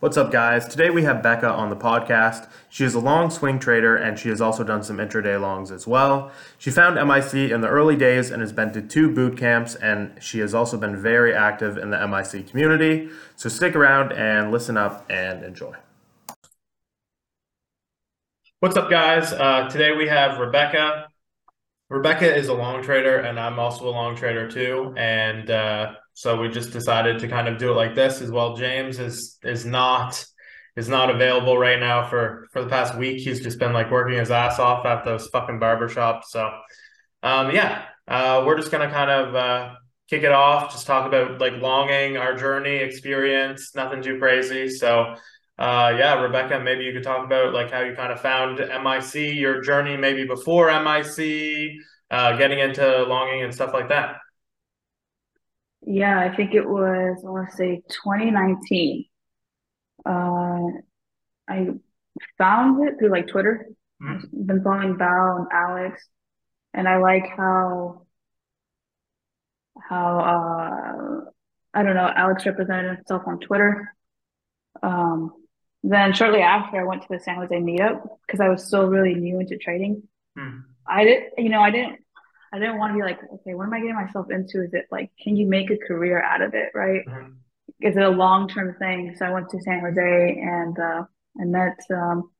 What's up, guys? Today we have Becca on the podcast. She is a long swing trader and she has also done some intraday longs as well. She found MIC in the early days and has been to two boot camps, and she has also been very active in the MIC community. So stick around and listen up and enjoy. What's up, guys? Uh, today we have Rebecca. Rebecca is a long trader, and I'm also a long trader too. And uh, so we just decided to kind of do it like this as well. James is is not is not available right now for for the past week. He's just been like working his ass off at those fucking barbershops. So um, yeah, uh, we're just gonna kind of uh, kick it off, just talk about like longing, our journey, experience, nothing too crazy. So uh, yeah, Rebecca, maybe you could talk about like how you kind of found MIC, your journey maybe before MIC, uh, getting into longing and stuff like that. Yeah, I think it was, I want to say 2019. Uh, I found it through like Twitter. I've been following Val and Alex, and I like how how uh I don't know, Alex represented himself on Twitter. Um, then shortly after, I went to the San Jose meetup because I was still really new into trading. Hmm. I didn't, you know, I didn't, I didn't want to be like, okay, what am I getting myself into? Is it like, can you make a career out of it, right? Mhm. Is it a long-term thing? So I went to San Jose and uh, I met um,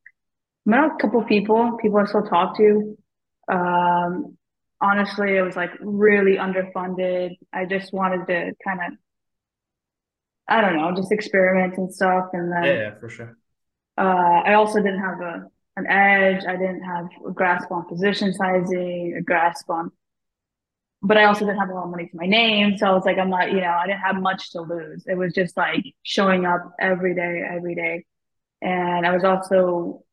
met a couple people, people I still talk to. Um, honestly, it was like really underfunded. I just wanted to kind of, I don't know, just experiment and stuff. And then Yeah, yeah, for sure. uh, I also didn't have a an edge. I didn't have a grasp on position sizing, a grasp on, but I also didn't have a lot of money to my name. So I was like, I'm not, you know, I didn't have much to lose. It was just like showing up every day, every day. And I was also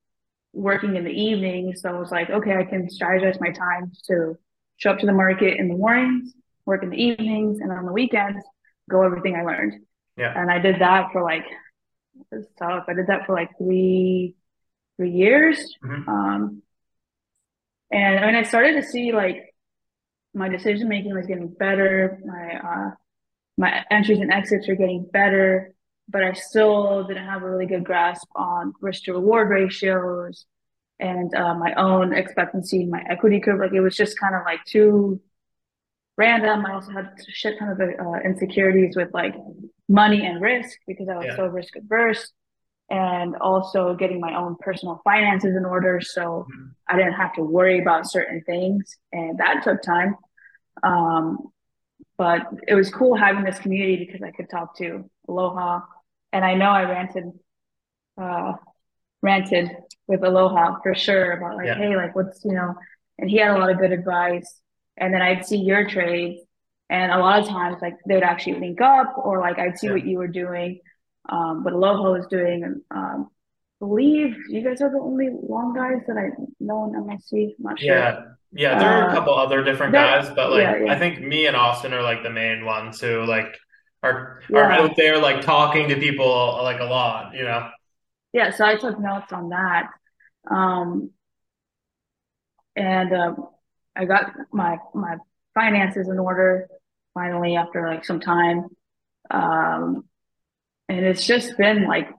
working in the evening. So I was like, okay, I can strategize my time to show up to the market in the mornings, work in the evenings, and on the weekends, go everything I learned. Yeah. And I did that for like, it was tough. I did that for like three, three years. Mhm. Um, and when I started to see like my decision making was getting better, my uh, my entries and exits were getting better, but I still didn't have a really good grasp on risk to reward ratios and uh, my own expectancy, my equity curve. Like it was just kind of like too random. I also had a shit ton of uh, insecurities with like money and risk because I was Yeah. so risk averse and also getting my own personal finances in order. So Mhm. I didn't have to worry about certain things. And that took time. Um, but it was cool having this community because I could talk to Aloha. And I know I ranted, uh, ranted with Aloha for sure about like, Yeah. hey, like what's, you know, and he had a lot of good advice. And then I'd see your trades and a lot of times like they would actually link up or like I'd see Yeah. what you were doing, um, what Aloha was doing. And um, believe you guys are the only long guys that I know in MIC. I'm not sure. Yeah, yeah, there are a Uh, couple other different there- guys, but like yeah, yeah. I think me and Austin are like the main ones who like are are out there like talking to people like a lot, you know. Yeah, so I took notes on that. Um, and um, I got my my finances in order finally after like some time. Um, and it's just been like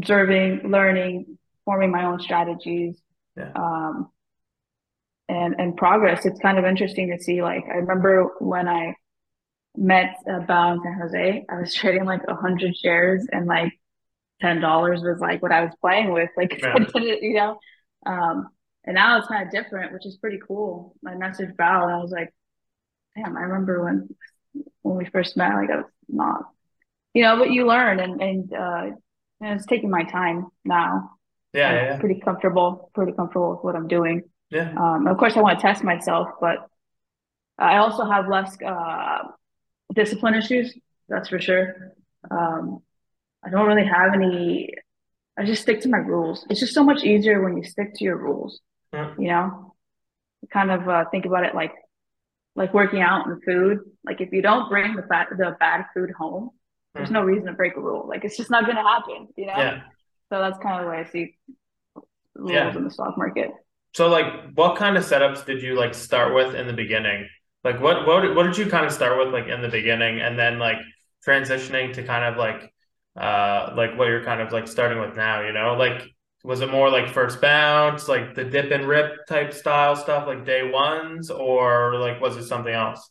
observing, learning, forming my own strategies. Yeah. Um, and and progress. It's kind of interesting to see. Like I remember when I met uh, Bao in San Jose, I was trading like a hundred shares and like ten dollars was like what I was playing with. Like Yeah. I didn't, you know. Um, and now it's kind of different, which is pretty cool. I messaged Val and I was like, damn, I remember when when we first met, like I was not, you know, but you learn and and uh, and it's taking my time now. Yeah, yeah, yeah. pretty comfortable, pretty comfortable with what I'm doing. Yeah. Um, of course, I want to test myself, but I also have less uh, discipline issues. That's for sure. Um, I don't really have any. I just stick to my rules. It's just so much easier when you stick to your rules. Yeah. You know, kind of uh, think about it like like working out and food. Like if you don't bring the bad the bad food home, there's Mhm. no reason to break a rule. Like it's just not going to happen. You know. Yeah. So that's kind of the way I see rules Yeah. in the stock market. So like what kind of setups did you like start with in the beginning? Like what what what did you kind of start with like in the beginning and then like transitioning to kind of like uh, like what you're kind of like starting with now, you know? Like, was it more like first bounce, like the dip and rip type style stuff, like day ones, or like was it something else?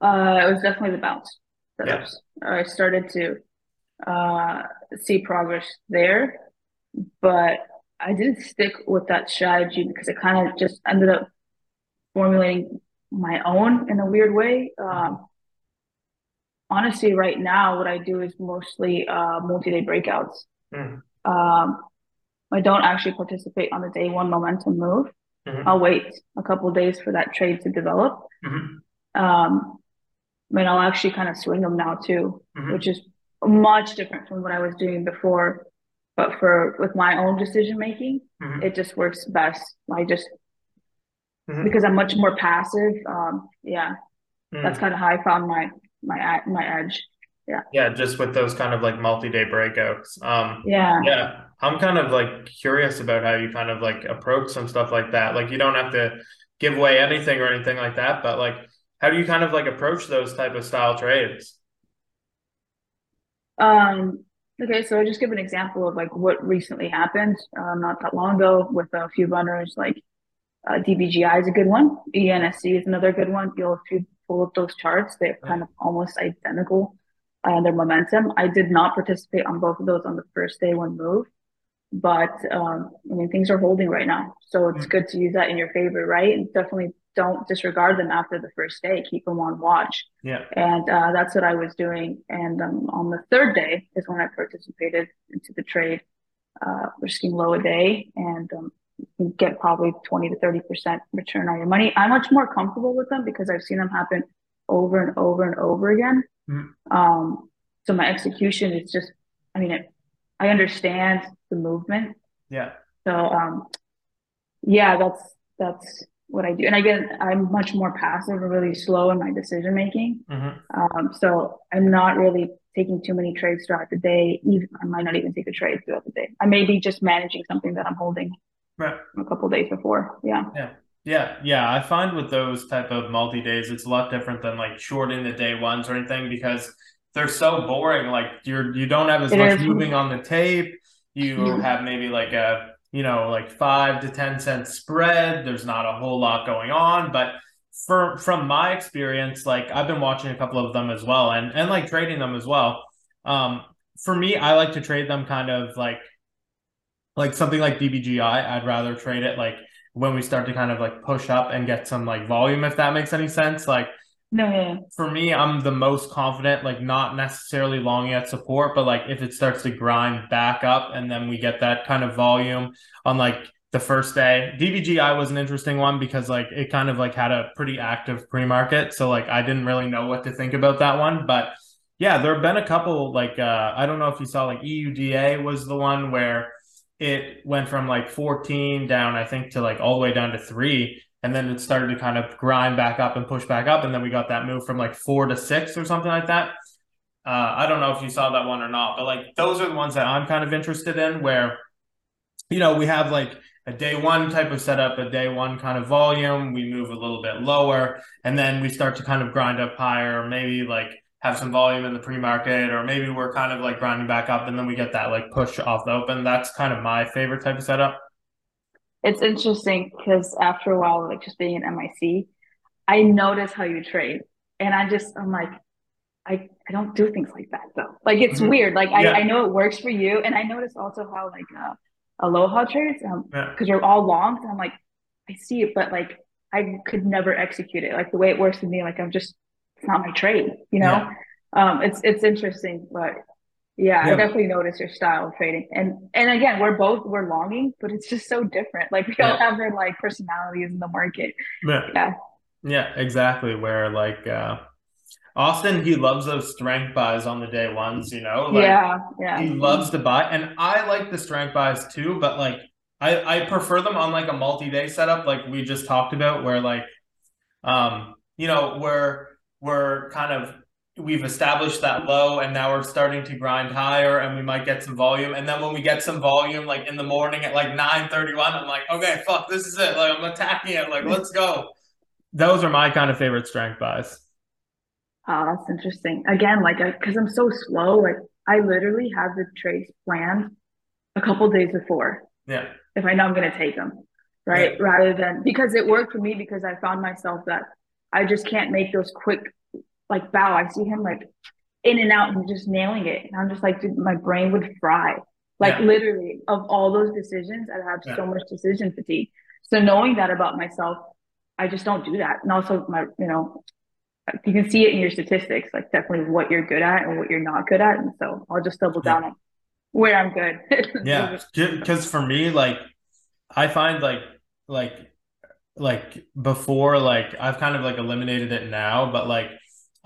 Uh, it was definitely the bounce Yeah. I started to uh, see progress there, but I didn't stick with that strategy because it kind of just ended up formulating my own in a weird way. Um, honestly, right now, what I do is mostly uh, multi-day breakouts. Mm. Um, I don't actually participate on the day one momentum move. Mm-hmm. I'll wait a couple days for that trade to develop. Mm-hmm. Um, I mean, I'll actually kind of swing them now too, mm-hmm. which is much different from what I was doing before. But for with my own decision making, mm-hmm. it just works best. I just mm-hmm. because I'm much more passive. Um, yeah, mm. that's kind of how I found my my my edge. Yeah. Yeah, just with those kind of like multi-day breakouts. Um yeah. Yeah. I'm kind of like curious about how you kind of like approach some stuff like that. Like you don't have to give away anything or anything like that, but like how do you kind of like approach those type of style trades? Um okay, so I'll just give an example of like what recently happened uh, not that long ago with a few runners like uh, DBGI is a good one. ENSC is another good one. You'll if you pull up those charts, they're kind of almost identical uh, their momentum. I did not participate on both of those on the first day one move, but um, I mean things are holding right now, so it's mm-hmm. good to use that in your favor, right? And definitely don't disregard them after the first day. Keep them on watch. Yeah. And uh, that's what I was doing. And um, on the third day is when I participated into the trade. Uh, we're low a day, and um, you get probably 20 to 30 percent return on your money. I'm much more comfortable with them because I've seen them happen over and over and over again. Mm-hmm. Um, so my execution is just, I mean, it, I understand the movement. Yeah. So, um, yeah, that's, that's what I do. And I get I'm much more passive and really slow in my decision making. Mm-hmm. Um, so I'm not really taking too many trades throughout the day. Even I might not even take a trade throughout the day. I may be just managing something that I'm holding right. a couple days before. Yeah. Yeah. Yeah, yeah. I find with those type of multi days, it's a lot different than like shorting the day ones or anything because they're so boring. Like you're you don't have as it much is. moving on the tape. You yeah. have maybe like a you know like five to ten cent spread. There's not a whole lot going on, but for from my experience, like I've been watching a couple of them as well, and and like trading them as well. Um, for me, I like to trade them kind of like like something like DBGI. I'd rather trade it like when we start to kind of like push up and get some like volume, if that makes any sense. Like, no, yeah. For me, I'm the most confident, like not necessarily long at support, but like if it starts to grind back up and then we get that kind of volume on like the first day. DBGI was an interesting one because like it kind of like had a pretty active pre-market. So like I didn't really know what to think about that one. But yeah, there have been a couple like uh I don't know if you saw like EUDA was the one where it went from like 14 down, I think, to like all the way down to three. And then it started to kind of grind back up and push back up. And then we got that move from like four to six or something like that. Uh, I don't know if you saw that one or not, but like those are the ones that I'm kind of interested in where, you know, we have like a day one type of setup, a day one kind of volume. We move a little bit lower and then we start to kind of grind up higher, or maybe like have some volume in the pre-market or maybe we're kind of like grinding back up and then we get that like push off the open that's kind of my favorite type of setup it's interesting because after a while like just being in mic i notice how you trade and i just i'm like i i don't do things like that though like it's mm-hmm. weird like yeah. I, I know it works for you and i notice also how like uh aloha trades um because yeah. you're all long. and i'm like i see it but like i could never execute it like the way it works for me like i'm just it's not my trade, you know? Yeah. Um, it's, it's interesting, but yeah, yeah, I definitely notice your style of trading. And, and again, we're both, we're longing, but it's just so different. Like we yeah. all have our like personalities in the market. Yeah. Yeah. Yeah, exactly. Where like, uh, Austin, he loves those strength buys on the day ones, you know? Like, yeah, yeah. He loves to buy. And I like the strength buys too, but like I, I prefer them on like a multi-day setup, like we just talked about, where like um, you know, where we're kind of we've established that low and now we're starting to grind higher and we might get some volume and then when we get some volume like in the morning at like 9 31 i'm like okay fuck this is it like i'm attacking it like let's go those are my kind of favorite strength buys oh that's interesting again like because i'm so slow like I literally have the trades planned a couple days before. Yeah. If I know I'm going to take them, right? Yeah. Rather than because it worked for me because I found myself that I just can't make those quick like bow. I see him like in and out and just nailing it. And I'm just like, dude, my brain would fry. Like yeah. literally, of all those decisions, I have yeah. so much decision fatigue. So knowing that about myself, I just don't do that. And also my, you know, you can see it in your statistics, like definitely what you're good at and what you're not good at. And so I'll just double down yeah. on where I'm good. yeah. Cause for me, like I find like, like, like before, like I've kind of like eliminated it now, but like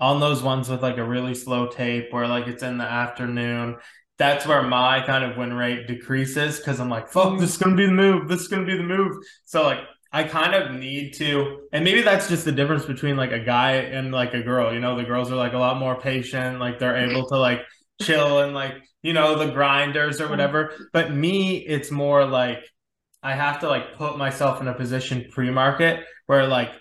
on those ones with like a really slow tape where like it's in the afternoon, that's where my kind of win rate decreases because I'm like, fuck, this is gonna be the move. This is gonna be the move. So like I kind of need to, and maybe that's just the difference between like a guy and like a girl. You know, the girls are like a lot more patient, like they're able to like chill and like, you know, the grinders or whatever. Mm-hmm. But me, it's more like I have to like put myself in a position pre market where like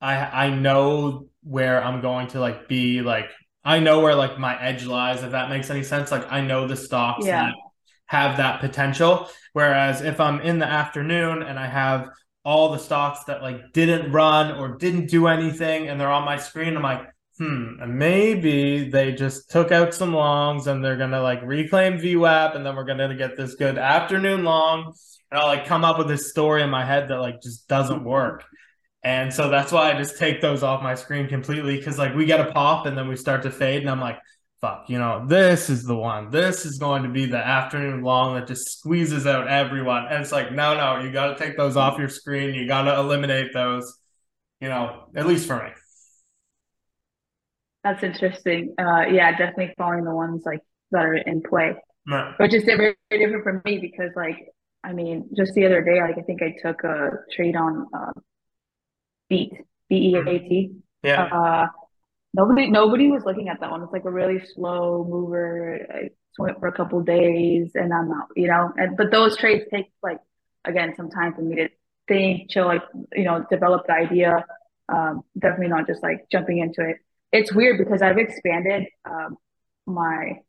I I know where I'm going to like be like I know where like my edge lies if that makes any sense. Like I know the stocks yeah. that have that potential. Whereas if I'm in the afternoon and I have all the stocks that like didn't run or didn't do anything and they're on my screen I'm like hmm maybe they just took out some longs and they're going to like reclaim VWAP and then we're going to get this good afternoon long. And I'll like come up with this story in my head that like just doesn't work and so that's why I just take those off my screen completely because like we get a pop and then we start to fade and I'm like, fuck, you know, this is the one. This is going to be the afternoon long that just squeezes out everyone. And it's like, no, no, you got to take those off your screen. You got to eliminate those, you know, at least for me. That's interesting. Uh, yeah, definitely following the ones like that are in play, right. which is very, very different for me because like, I mean, just the other day, like I think I took a trade on uh, Beat, B E A T. Yeah. Uh, nobody, nobody was looking at that one. It's like a really slow mover. I went for a couple days and I'm out, you know. And but those trades take like again some time for me to think, chill, like you know, develop the idea. Um, definitely not just like jumping into it. It's weird because I've expanded um, my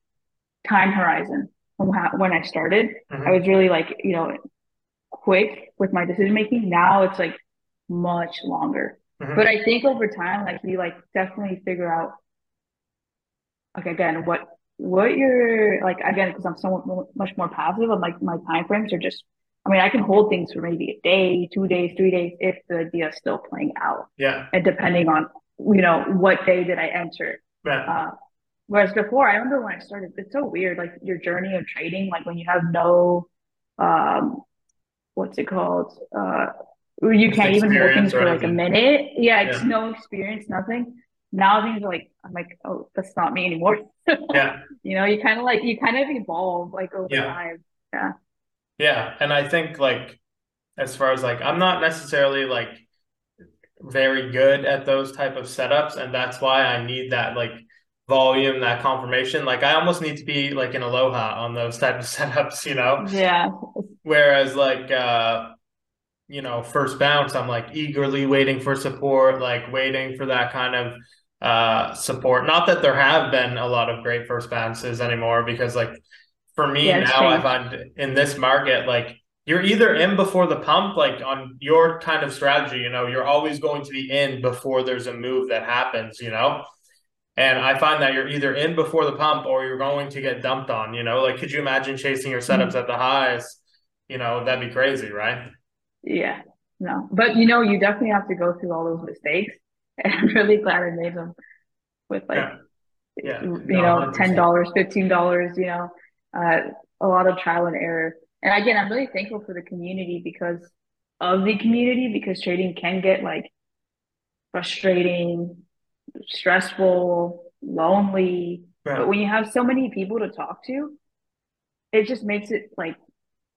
time horizon when I started. Mm-hmm. I was really like you know quick with my decision making. Now it's like much longer. Mm-hmm. But I think over time, like you like definitely figure out like again what what you're like again because I'm so much more passive. I'm like my time frames are just. I mean, I can hold things for maybe a day, two days, three days if the idea is still playing out. Yeah. And depending on you know what day did I enter. Yeah. Uh, whereas before, I remember when I started, it's so weird. Like your journey of trading, like when you have no, um, what's it called? Uh, you can't even hold things for like a minute. Yeah, it's yeah. no experience, nothing. Now things are like I'm like, oh, that's not me anymore. yeah. You know, you kind of like you kind of evolve like over yeah. time. Yeah. Yeah, and I think like as far as like I'm not necessarily like very good at those type of setups, and that's why I need that like volume, that confirmation. Like I almost need to be like an aloha on those type of setups, you know? Yeah. Whereas like uh you know, first bounce, I'm like eagerly waiting for support, like waiting for that kind of uh support. Not that there have been a lot of great first bounces anymore, because like for me yeah, now, I find in this market, like you're either in before the pump, like on your kind of strategy, you know, you're always going to be in before there's a move that happens, you know. And I find that you're either in before the pump or you're going to get dumped on, you know. Like, could you imagine chasing your setups mm-hmm. at the highs? You know, that'd be crazy, right? Yeah, no, but you know, you definitely have to go through all those mistakes, and I'm really glad I made them with like, yeah. Yeah. you no, know, ten dollars, fifteen dollars, you know, uh, a lot of trial and error. And again, I'm really thankful for the community because of the community because trading can get like frustrating, stressful, lonely. But when you have so many people to talk to, it just makes it like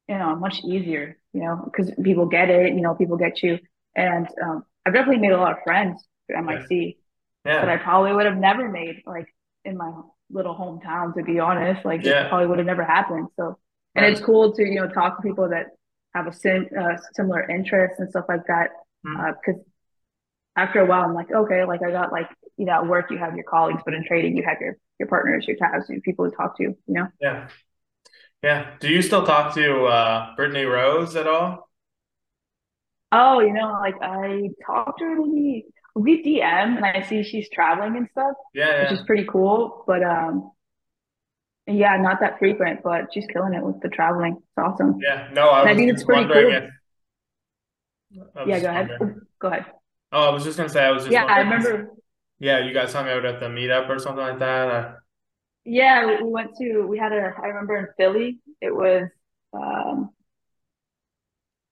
you know much easier you know, because people get it, you know, people get you. And um, I've definitely made a lot of friends through MIC yeah. that I probably would have never made like in my little hometown, to be honest. Like yeah. it probably would have never happened. So, and right. it's cool to, you know, talk to people that have a sim, uh, similar interests and stuff like that. Because mm. uh, after a while, I'm like, okay, like I got like you know, at work you have your colleagues, but in trading you have your your partners, your tabs, your people to talk to. You know. Yeah. Yeah. Do you still talk to uh, Brittany Rose at all? Oh, you know, like I talked to her maybe we DM and I see she's traveling and stuff. Yeah, yeah. Which is pretty cool. But um yeah, not that frequent, but she's killing it with the traveling. It's awesome. Yeah, no, I, I think it's pretty cool. If, yeah, go ahead. Go ahead. Oh, I was just gonna say I was just Yeah, I remember Yeah, you guys hung out at the meetup or something like that. Yeah, we went to we had a I remember in Philly, it was um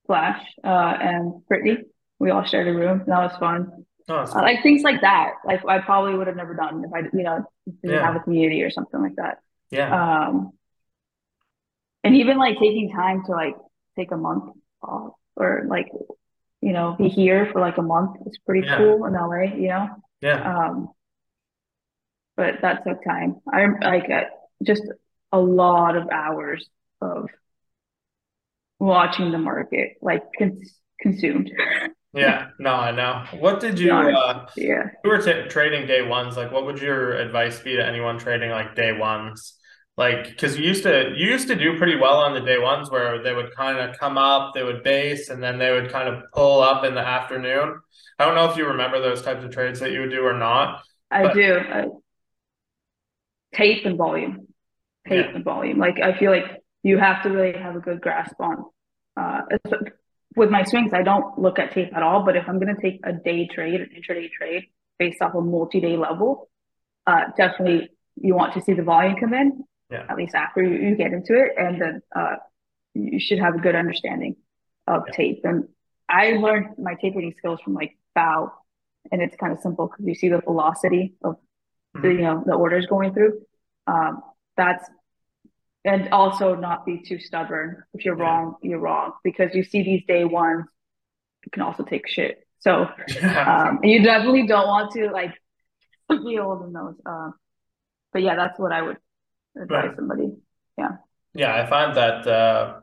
Flash uh and Brittany. We all shared a room. that was fun. Oh, uh, like things like that. Like I probably would have never done if I, you know, didn't yeah. have a community or something like that. Yeah. Um, and even like taking time to like take a month off or like, you know, be here for like a month is pretty yeah. cool in LA, you know? Yeah. Um, but that took time. I'm like uh, just a lot of hours of watching the market like cons- consumed. Yeah, no, I know. What did you? Uh, yeah, you were t- trading day ones. Like, what would your advice be to anyone trading like day ones? Like, because you used to you used to do pretty well on the day ones where they would kind of come up, they would base, and then they would kind of pull up in the afternoon. I don't know if you remember those types of trades that you would do or not. I but... do. Tape and volume, tape yeah. and volume. Like, I feel like you have to really have a good grasp on. Uh, with my swings, I don't look at tape at all. But if I'm going to take a day trade, an intraday trade based off a multi-day level, uh, definitely you want to see the volume come in. Yeah. At least after you, you get into it, and then uh, you should have a good understanding of yeah. tape. And I learned my tape reading skills from like Bow, and it's kind of simple because you see the velocity of mm-hmm. the you know the orders going through. Um, that's and also not be too stubborn. If you're yeah. wrong, you're wrong because you see these day ones you can also take shit. So um, you definitely don't want to like be old in those. Um, but yeah, that's what I would advise right. somebody. Yeah. Yeah, I find that uh,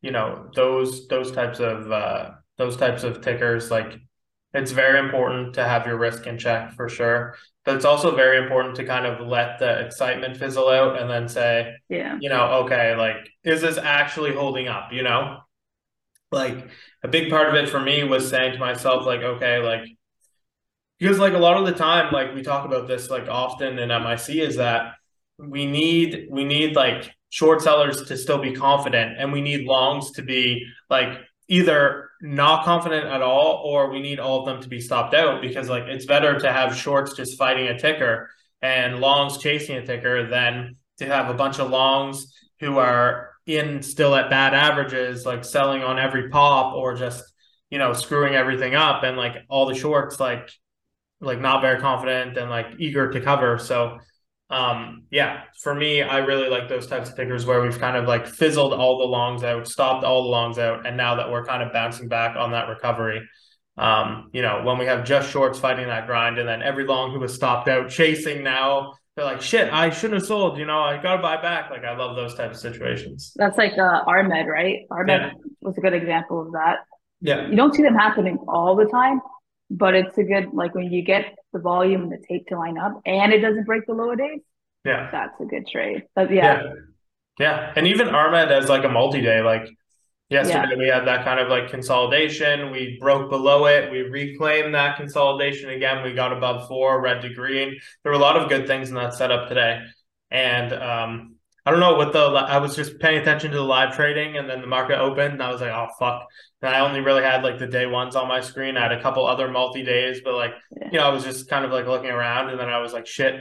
you know those those types of uh, those types of tickers like it's very important to have your risk in check for sure but it's also very important to kind of let the excitement fizzle out and then say, yeah, you know, okay, like, is this actually holding up? You know, like a big part of it for me was saying to myself, like, okay, like, because like a lot of the time, like we talk about this like often in MIC is that we need we need like short sellers to still be confident and we need longs to be like either not confident at all or we need all of them to be stopped out because like it's better to have shorts just fighting a ticker and longs chasing a ticker than to have a bunch of longs who are in still at bad averages like selling on every pop or just you know screwing everything up. And like all the shorts like like not very confident and like eager to cover. So um yeah for me i really like those types of tickers where we've kind of like fizzled all the longs out stopped all the longs out and now that we're kind of bouncing back on that recovery um you know when we have just shorts fighting that grind and then every long who was stopped out chasing now they're like shit i shouldn't have sold you know i gotta buy back. Like i love those types of situations. That's like uh armed right? Armed yeah. was a good example of that. Yeah. You don't see them happening all the time but it's a good like when you get the volume and the tape to line up and it doesn't break the lower days. Yeah. That's a good trade. But yeah. Yeah. yeah. And even Armed as like a multi-day, like yesterday yeah. we had that kind of like consolidation. We broke below it. We reclaimed that consolidation again. We got above four, red to green. There were a lot of good things in that setup today. And um I don't know what the I was just paying attention to the live trading and then the market opened and I was like, oh fuck. And I only really had like the day ones on my screen. I had a couple other multi days, but like, yeah. you know, I was just kind of like looking around and then I was like, shit.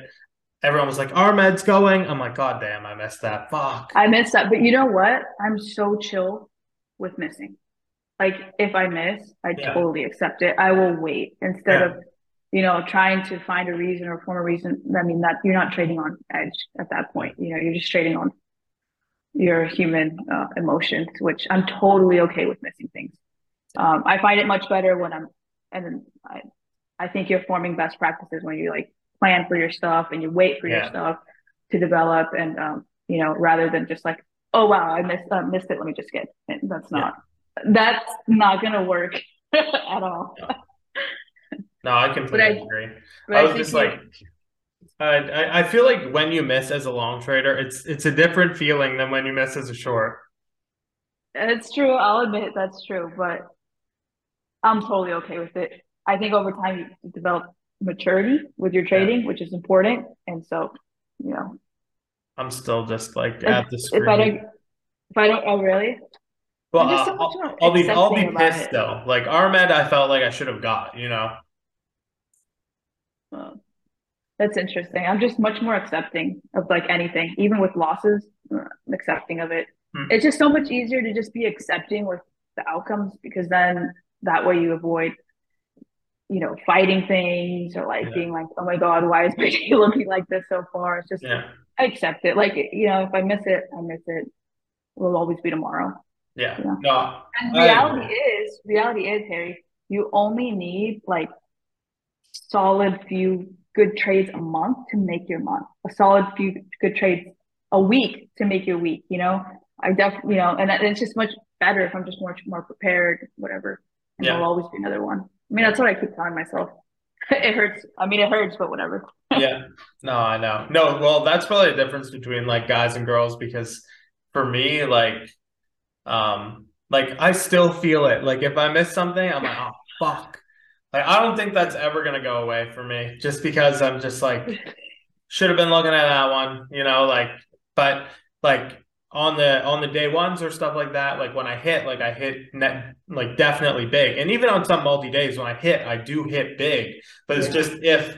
Everyone was like, Armed's going. I'm like, God damn, I missed that. Fuck. I missed that. But you know what? I'm so chill with missing. Like if I miss, I yeah. totally accept it. I will wait instead yeah. of you know, trying to find a reason or form a reason. I mean, that you're not trading on edge at that point. You know, you're just trading on your human uh, emotions, which I'm totally okay with missing things. Um, I find it much better when I'm, and I, I think you're forming best practices when you like plan for your stuff and you wait for yeah. your stuff to develop, and um, you know, rather than just like, oh wow, I missed uh, missed it. Let me just get. It. That's not. Yeah. That's not gonna work at all. No, I completely I- agree. I was think just like, I, I I feel like when you miss as a long trader, it's it's a different feeling than when you miss as a short. it's true. I'll admit that's true, but I'm totally okay with it. I think over time you develop maturity with your trading, which is important. And so, you know, I'm still just like if, at the if I screen. don't, if I don't, oh really? Well, so I'll, I'll be I'll be pissed though. Like Armed, I felt like I should have got. You know. That's interesting. I'm just much more accepting of like anything, even with losses, uh, accepting of it. Hmm. It's just so much easier to just be accepting with the outcomes because then that way you avoid, you know, fighting things or like Yeah. being like, oh my God, why is my day looking like this so far? It's just, Yeah. I accept it. Like, you know, if I miss it, I miss it. It will always be tomorrow. Yeah. Yeah. No. And reality is, reality is, Harry, you only need like solid few good trades a month to make your month. A solid few good trades a week to make your week. You know, I definitely, you know, and it's just much better if I'm just much more prepared, whatever. And Yeah. there'll always be another one. I mean, that's what I keep telling myself. it hurts. I mean, it hurts, but whatever. yeah. No, I know. No, well, that's probably the difference between like guys and girls because for me, like, um, like I still feel it. Like if I miss something, I'm like, oh fuck. Like I don't think that's ever gonna go away for me, just because I'm just like should have been looking at that one, you know, like but like on the on the day ones or stuff like that, like when I hit, like I hit net like definitely big. And even on some multi days when I hit, I do hit big. But it's Yeah. just if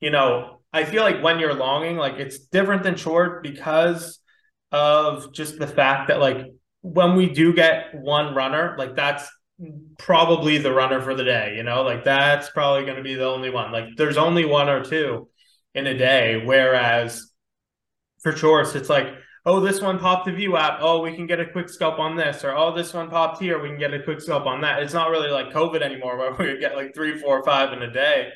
you know, I feel like when you're longing, like it's different than short because of just the fact that like when we do get one runner, like that's probably the runner for the day, you know, like that's probably going to be the only one. Like there's only one or two in a day, whereas for shorts, it's like, oh, this one popped the VWAP. Oh, we can get a quick scalp on this, or oh, this one popped here. We can get a quick scalp on that. It's not really like COVID anymore, where we get like three, four, five in a day.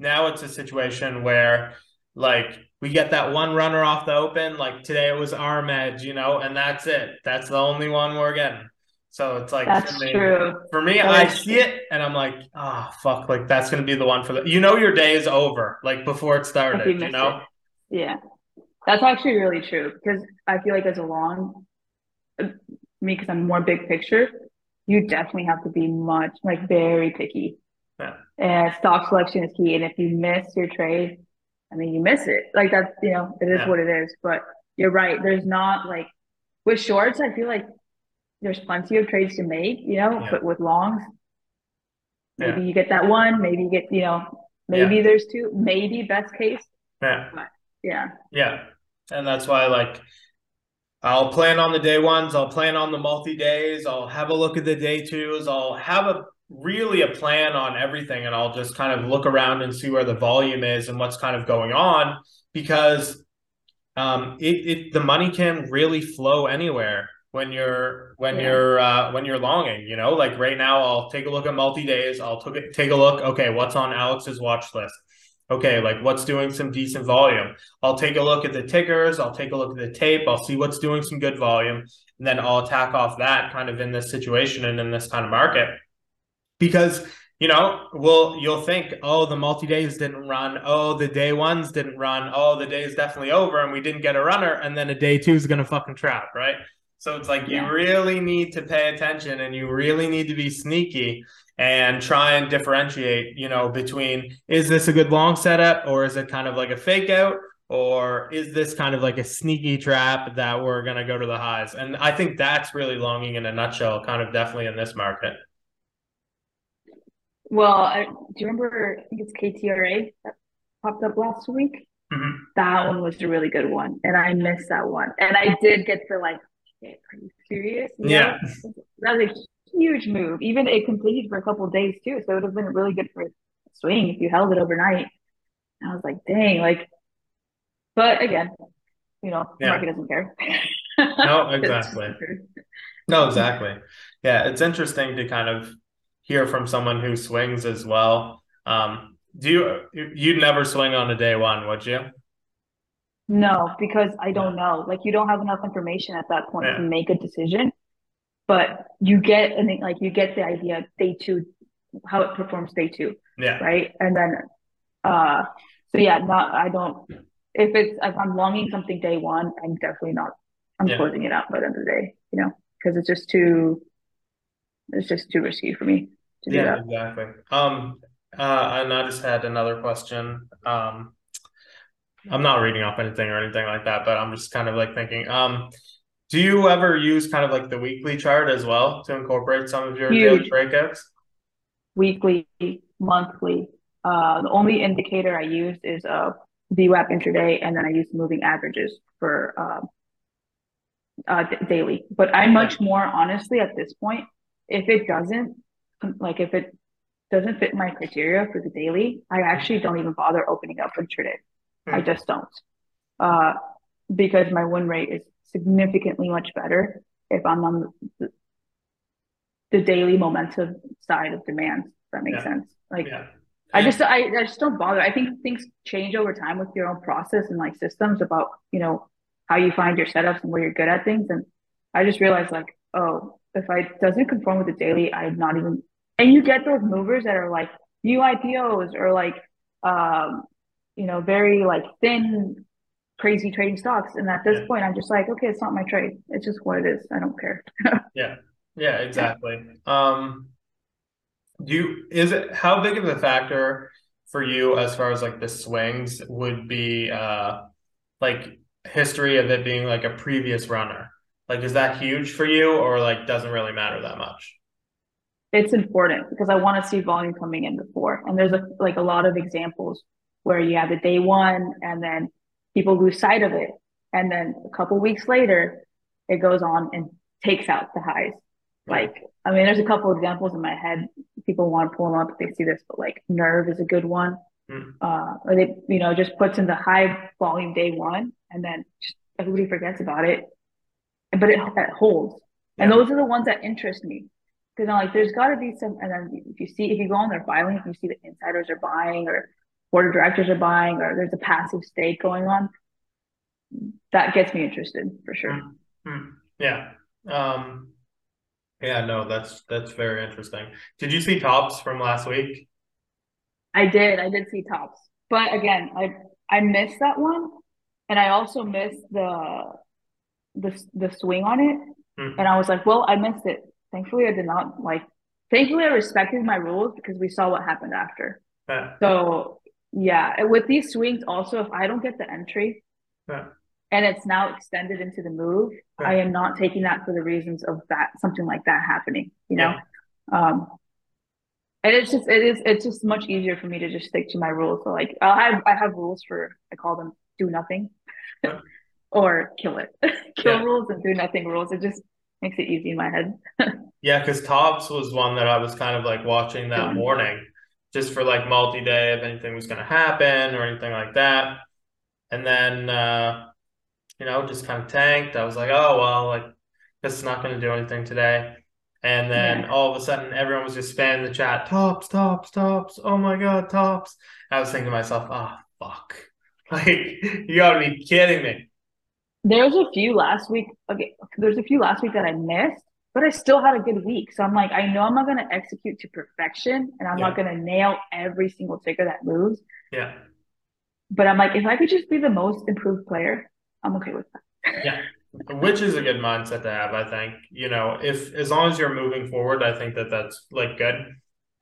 Now it's a situation where like we get that one runner off the open. Like today it was arm edge, you know, and that's it. That's the only one we're getting. So it's like That's for me, true. for me, That I see it and I'm like, ah, fuck, like that's gonna be the one for the. You know, your day is over, like before it started. you You know, it. Yeah. That's actually really true because I feel like as a long, me, because I'm more big picture, you definitely have to be much, like very picky. Yeah. And stock selection is key. And if you miss your trade, I mean, you miss it. Like that's, you know, it is Yeah. what it is. But you're right. There's not like, with shorts, I feel like there's plenty of trades to make, you know, Yeah. but with longs, maybe Yeah. you get that one, maybe you get, you know, maybe there's two, maybe best case. yeah, Yeah. yeah, and that's why like. I'll plan on the day ones. I'll plan on the multi days. I'll have a look at the day twos. I'll have a really a plan on everything, and I'll just kind of look around and see where the volume is and what's kind of going on because um, it, it the money can really flow anywhere when you're when Yeah. you're uh, when you're longing. You know, like right now, I'll take a look at multi days. I'll take take a look. Okay, what's on Alex's watch list? Okay, like what's doing some decent volume? I'll take a look at the tickers. I'll take a look at the tape. I'll see what's doing some good volume, and then I'll attack off that kind of in this situation and in this kind of market because you know, well, you'll think, oh, the multi days didn't run. Oh, the day ones didn't run. Oh, the day is definitely over, and we didn't get a runner. And then a day two is gonna fucking trap, right? So it's like Yeah. you really need to pay attention, and you really need to be sneaky and try and differentiate. You know, between is this a good long setup, or is it kind of like a fake out, or is this kind of like a sneaky trap that we're gonna go to the highs? And I think that's really longing in a nutshell, kind of definitely in this market. Well, I, do you remember? I think it's KTRA that popped up last week. Mhm. That one was a really good one, and I missed that one. And I did get to like, "Okay, are you serious? Yeah. That's a huge move. Even it continued for a couple of days too, so it would have been really good for a swing if you held it overnight. And I was like, dang, like. But again, you know, the Yeah. market doesn't care. No, exactly. No, exactly. Yeah, it's interesting to kind of hear from someone who swings as well. Um, do you you'd never swing on a day one, would you? No, because I don't know. Like you don't have enough information at that point Yeah. to make a decision. But you get and like you get the idea day two how it performs day two. Yeah. Right. And then, uh, so yeah, not, I don't, if it's, if I'm longing something day one, I'm definitely not, I'm yeah. closing it out by the end of the day, you know, because it's just too, it's just too risky for me to do yeah, that. exactly. Um, uh, and I just had another question. Um, I'm not reading off anything or anything like that, but I'm just kind of like thinking, um, do you ever use kind of like the weekly chart as well to incorporate some of your Huge. daily breakouts? Weekly, monthly. Uh, the only indicator I use is uh, VWAP intraday, and then I use moving averages for uh, uh, daily. But I'm much more honestly at this point. If it doesn't, like if it doesn't fit my criteria for the daily, I actually don't even bother opening up intraday. I hmm. just don't. Uh, because my win rate is significantly much better if I'm on the, the daily momentum side of demand. If that makes yeah. sense. Like yeah. I just I, I just don't bother. I think things change over time with your own process and like systems about, you know, how you find your setups and where you're good at things. And I just realized like, oh, if I doesn't conform with the daily, I'm not even and you get those movers that are like new IPOs or like um, you know, very like thin, crazy trading stocks. And at this yeah. point, I'm just like, okay, it's not my trade. It's just what it is. I don't care. yeah. Yeah, exactly. Um, do you, is it, how big of a factor for you as far as like the swings would be, uh, like history of it being like a previous runner? Like, is that huge for you or like doesn't really matter that much? It's important because I want to see volume coming in before. And there's a, like a lot of examples where you have the day one and then people lose sight of it. And then a couple weeks later, it goes on and takes out the highs. Like, I mean, there's a couple examples in my head. People want to pull them up if they see this, but like Nerve is a good one. Mm. Uh, or they, you know, just puts in the high volume day one and then everybody forgets about it. But it, it holds. Yeah. And those are the ones that interest me. Cause I'm like, there's gotta be some, and then if you see, if you go on their filings, you see the insiders are buying or board of directors are buying or there's a passive stake going on, that gets me interested for sure. Mm-hmm. Yeah. Um, yeah, no, that's that's very interesting. Did you see tops from last week? I did. I did see tops. But again, I I missed that one. And I also missed the the the swing on it. Mm-hmm. And I was like, well, I missed it. Thankfully I did not like thankfully I respected my rules because we saw what happened after. Yeah. So yeah, with these swings, also, if I don't get the entry yeah. and it's now extended into the move, yeah. I am not taking that for the reasons of that something like that happening. You know, yeah. um, and it's just it is it's just much easier for me to just stick to my rules. So like I have I have rules for I call them do nothing or kill it, kill rules and do nothing rules. It just makes it easy in my head. yeah, because Tops was one that I was kind of like watching that morning just for like multi-day if anything was going to happen or anything like that. And then, uh, you know, just kind of tanked. I was like, oh, well, like this is not going to do anything today. And then yeah. all of a sudden, everyone was just spamming the chat, tops, tops, tops. Oh my God, tops. I was thinking to myself, oh, fuck. Like, you gotta be kidding me. There's a few last week. Okay, there's a few last week that I missed but I still had a good week. So I'm like, I know I'm not going to execute to perfection and I'm yeah. not going to nail every single ticker that moves. Yeah. But I'm like, if I could just be the most improved player, I'm okay with that. yeah. Which is a good mindset to have, I think. You know, if as long as you're moving forward, I think that that's like good.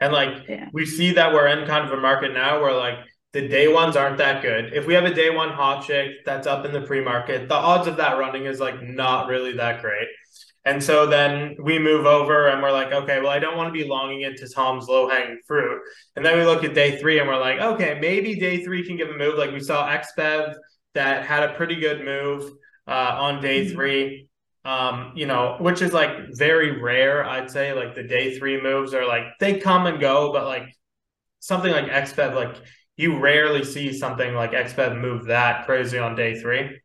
And like yeah. we see that we're in kind of a market now where like the day ones aren't that good. If we have a day one hot chick that's up in the pre market, the odds of that running is like not really that great. And so then we move over and we're like, okay, well, I don't want to be longing into Tom's low hanging fruit. And then we look at day three and we're like, okay, maybe day three can give a move. Like we saw XBEV that had a pretty good move uh, on day mm-hmm. three, um, you know, which is like very rare, I'd say. Like the day three moves are like they come and go, but like something like XBEV, like you rarely see something like XBEV move that crazy on day three.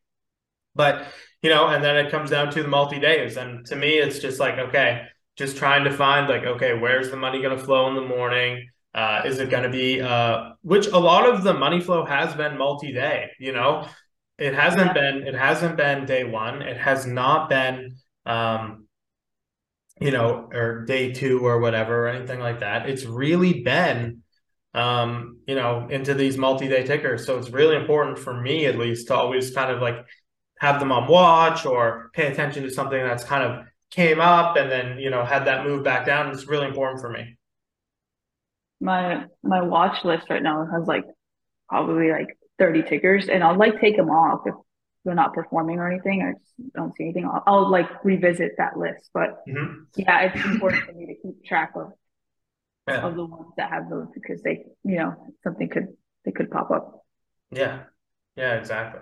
But you know, and then it comes down to the multi days. And to me, it's just like, okay, just trying to find like, okay, where's the money going to flow in the morning? Uh, is it going to be, uh, which a lot of the money flow has been multi day, you know, it hasn't been, it hasn't been day one. It has not been, um, you know, or day two or whatever, or anything like that. It's really been, um, you know, into these multi day tickers. So it's really important for me, at least, to always kind of like have them on watch or pay attention to something that's kind of came up and then, you know, had that move back down. It's really important for me. My my watch list right now has like probably like 30 tickers and I'll like take them off if they're not performing or anything. I just don't see anything. I'll, I'll like revisit that list. But mm-hmm. yeah, it's important for me to keep track of yeah. of the ones that have those because they, you know, something could they could pop up. Yeah. Yeah, exactly.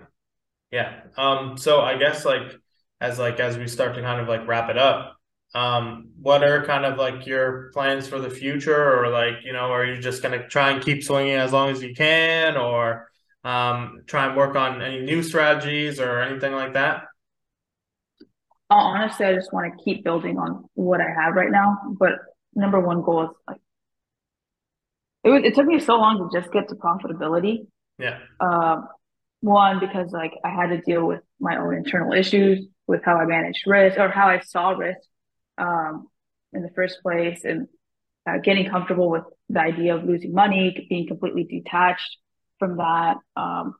Yeah. Um, so I guess like as like as we start to kind of like wrap it up, um, what are kind of like your plans for the future or like, you know, are you just gonna try and keep swinging as long as you can or um, try and work on any new strategies or anything like that? honestly, I just want to keep building on what I have right now. But number one goal is like it was. It took me so long to just get to profitability. Yeah. Um, one because like I had to deal with my own internal issues with how I managed risk or how I saw risk um, in the first place, and uh, getting comfortable with the idea of losing money, being completely detached from that. Um,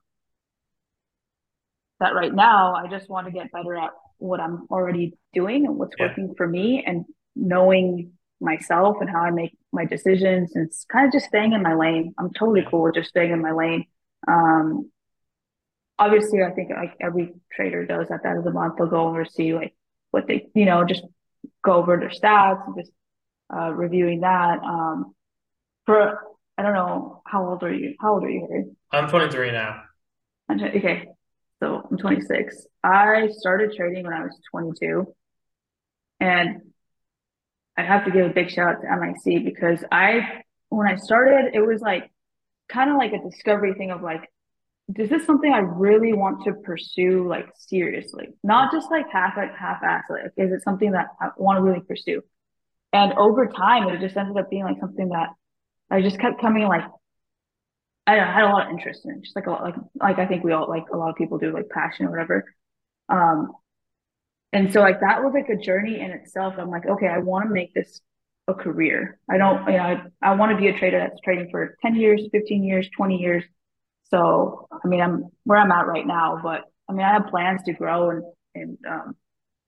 that right now, I just want to get better at what I'm already doing and what's yeah. working for me, and knowing myself and how I make my decisions, and it's kind of just staying in my lane. I'm totally cool with just staying in my lane. Um, obviously, I think like every trader does at the end of the month, they'll go over see like what they, you know, just go over their stats and just uh, reviewing that. Um, for I don't know how old are you? How old are you, Harry? I'm 23 now. Okay, so I'm 26. I started trading when I was 22, and I have to give a big shout out to MIC because I, when I started, it was like kind of like a discovery thing of like, is this something I really want to pursue like seriously? Not just like half like half ass. Like, is it something that I want to really pursue? And over time, it just ended up being like something that I just kept coming like I, know, I had a lot of interest in it, just like a lot, like like I think we all like a lot of people do like passion or whatever. Um, and so like that was like a journey in itself. I'm like, okay, I want to make this a career. I don't, you know, I, I want to be a trader that's trading for 10 years, 15 years, 20 years. So, I mean, I'm where I'm at right now, but I mean, I have plans to grow and, and, um,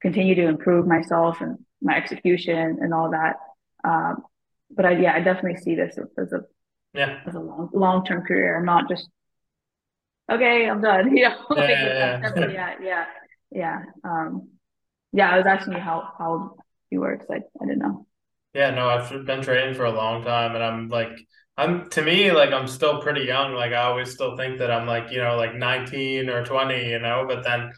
continue to improve myself and my execution and all that. Um, but I, yeah, I definitely see this as a yeah as a long long term career. I'm not just okay, I'm done. You know, like, yeah, yeah. yeah, yeah, yeah. Um, yeah. I was asking you how how you were because I, I didn't know. Yeah, no, I've been training for a long time, and I'm like, I'm to me like I'm still pretty young. Like I always still think that I'm like you know like 19 or 20, you know. But then,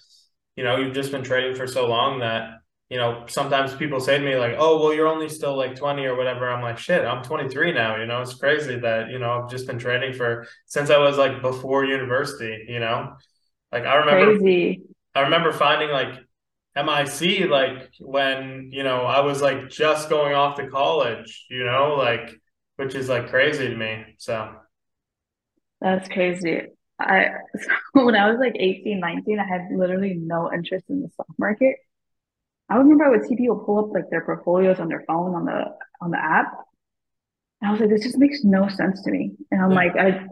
you know, you've just been trading for so long that you know, sometimes people say to me like, "Oh, well, you're only still like 20 or whatever." I'm like, "Shit, I'm 23 now." You know, it's crazy that you know I've just been training for since I was like before university. You know, like I remember, crazy. I remember finding like MIC like when you know I was like just going off to college. You know, like which is like crazy to me. So that's crazy. I when I was like 18, 19, I had literally no interest in the stock market I remember I would see people pull up like their portfolios on their phone on the on the app. And I was like, this just makes no sense to me. And I'm like, I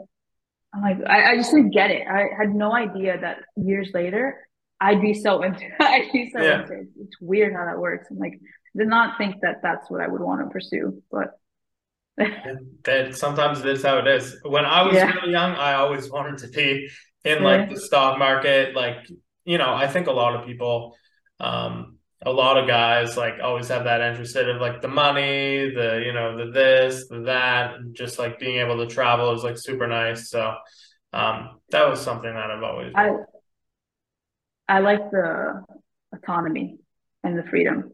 I'm like, I, I just didn't get it. I had no idea that years later I'd be so into I'd be so yeah. into it. It's weird how that works. I'm like, did not think that that's what I would want to pursue, but that sometimes that's how it is. When I was yeah. really young, I always wanted to be in like yeah. the stock market. Like, you know, I think a lot of people um a lot of guys like always have that interested of like the money, the you know the this, the that, and just like being able to travel is like super nice. So um, that was something that I've always. I I like the autonomy and the freedom.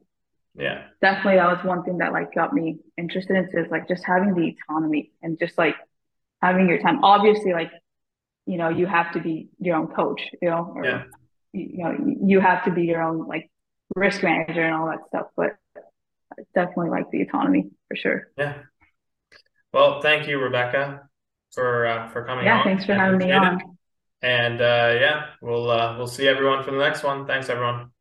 Yeah, definitely. That was one thing that like got me interested in is like just having the autonomy and just like having your time. Obviously, like you know, you have to be your own coach. You know, or, yeah. You know, you have to be your own like risk manager and all that stuff, but definitely like the autonomy for sure. Yeah. Well, thank you, Rebecca, for uh, for coming yeah, on. thanks for having me on. And uh, yeah, we'll uh, we'll see everyone for the next one. Thanks, everyone.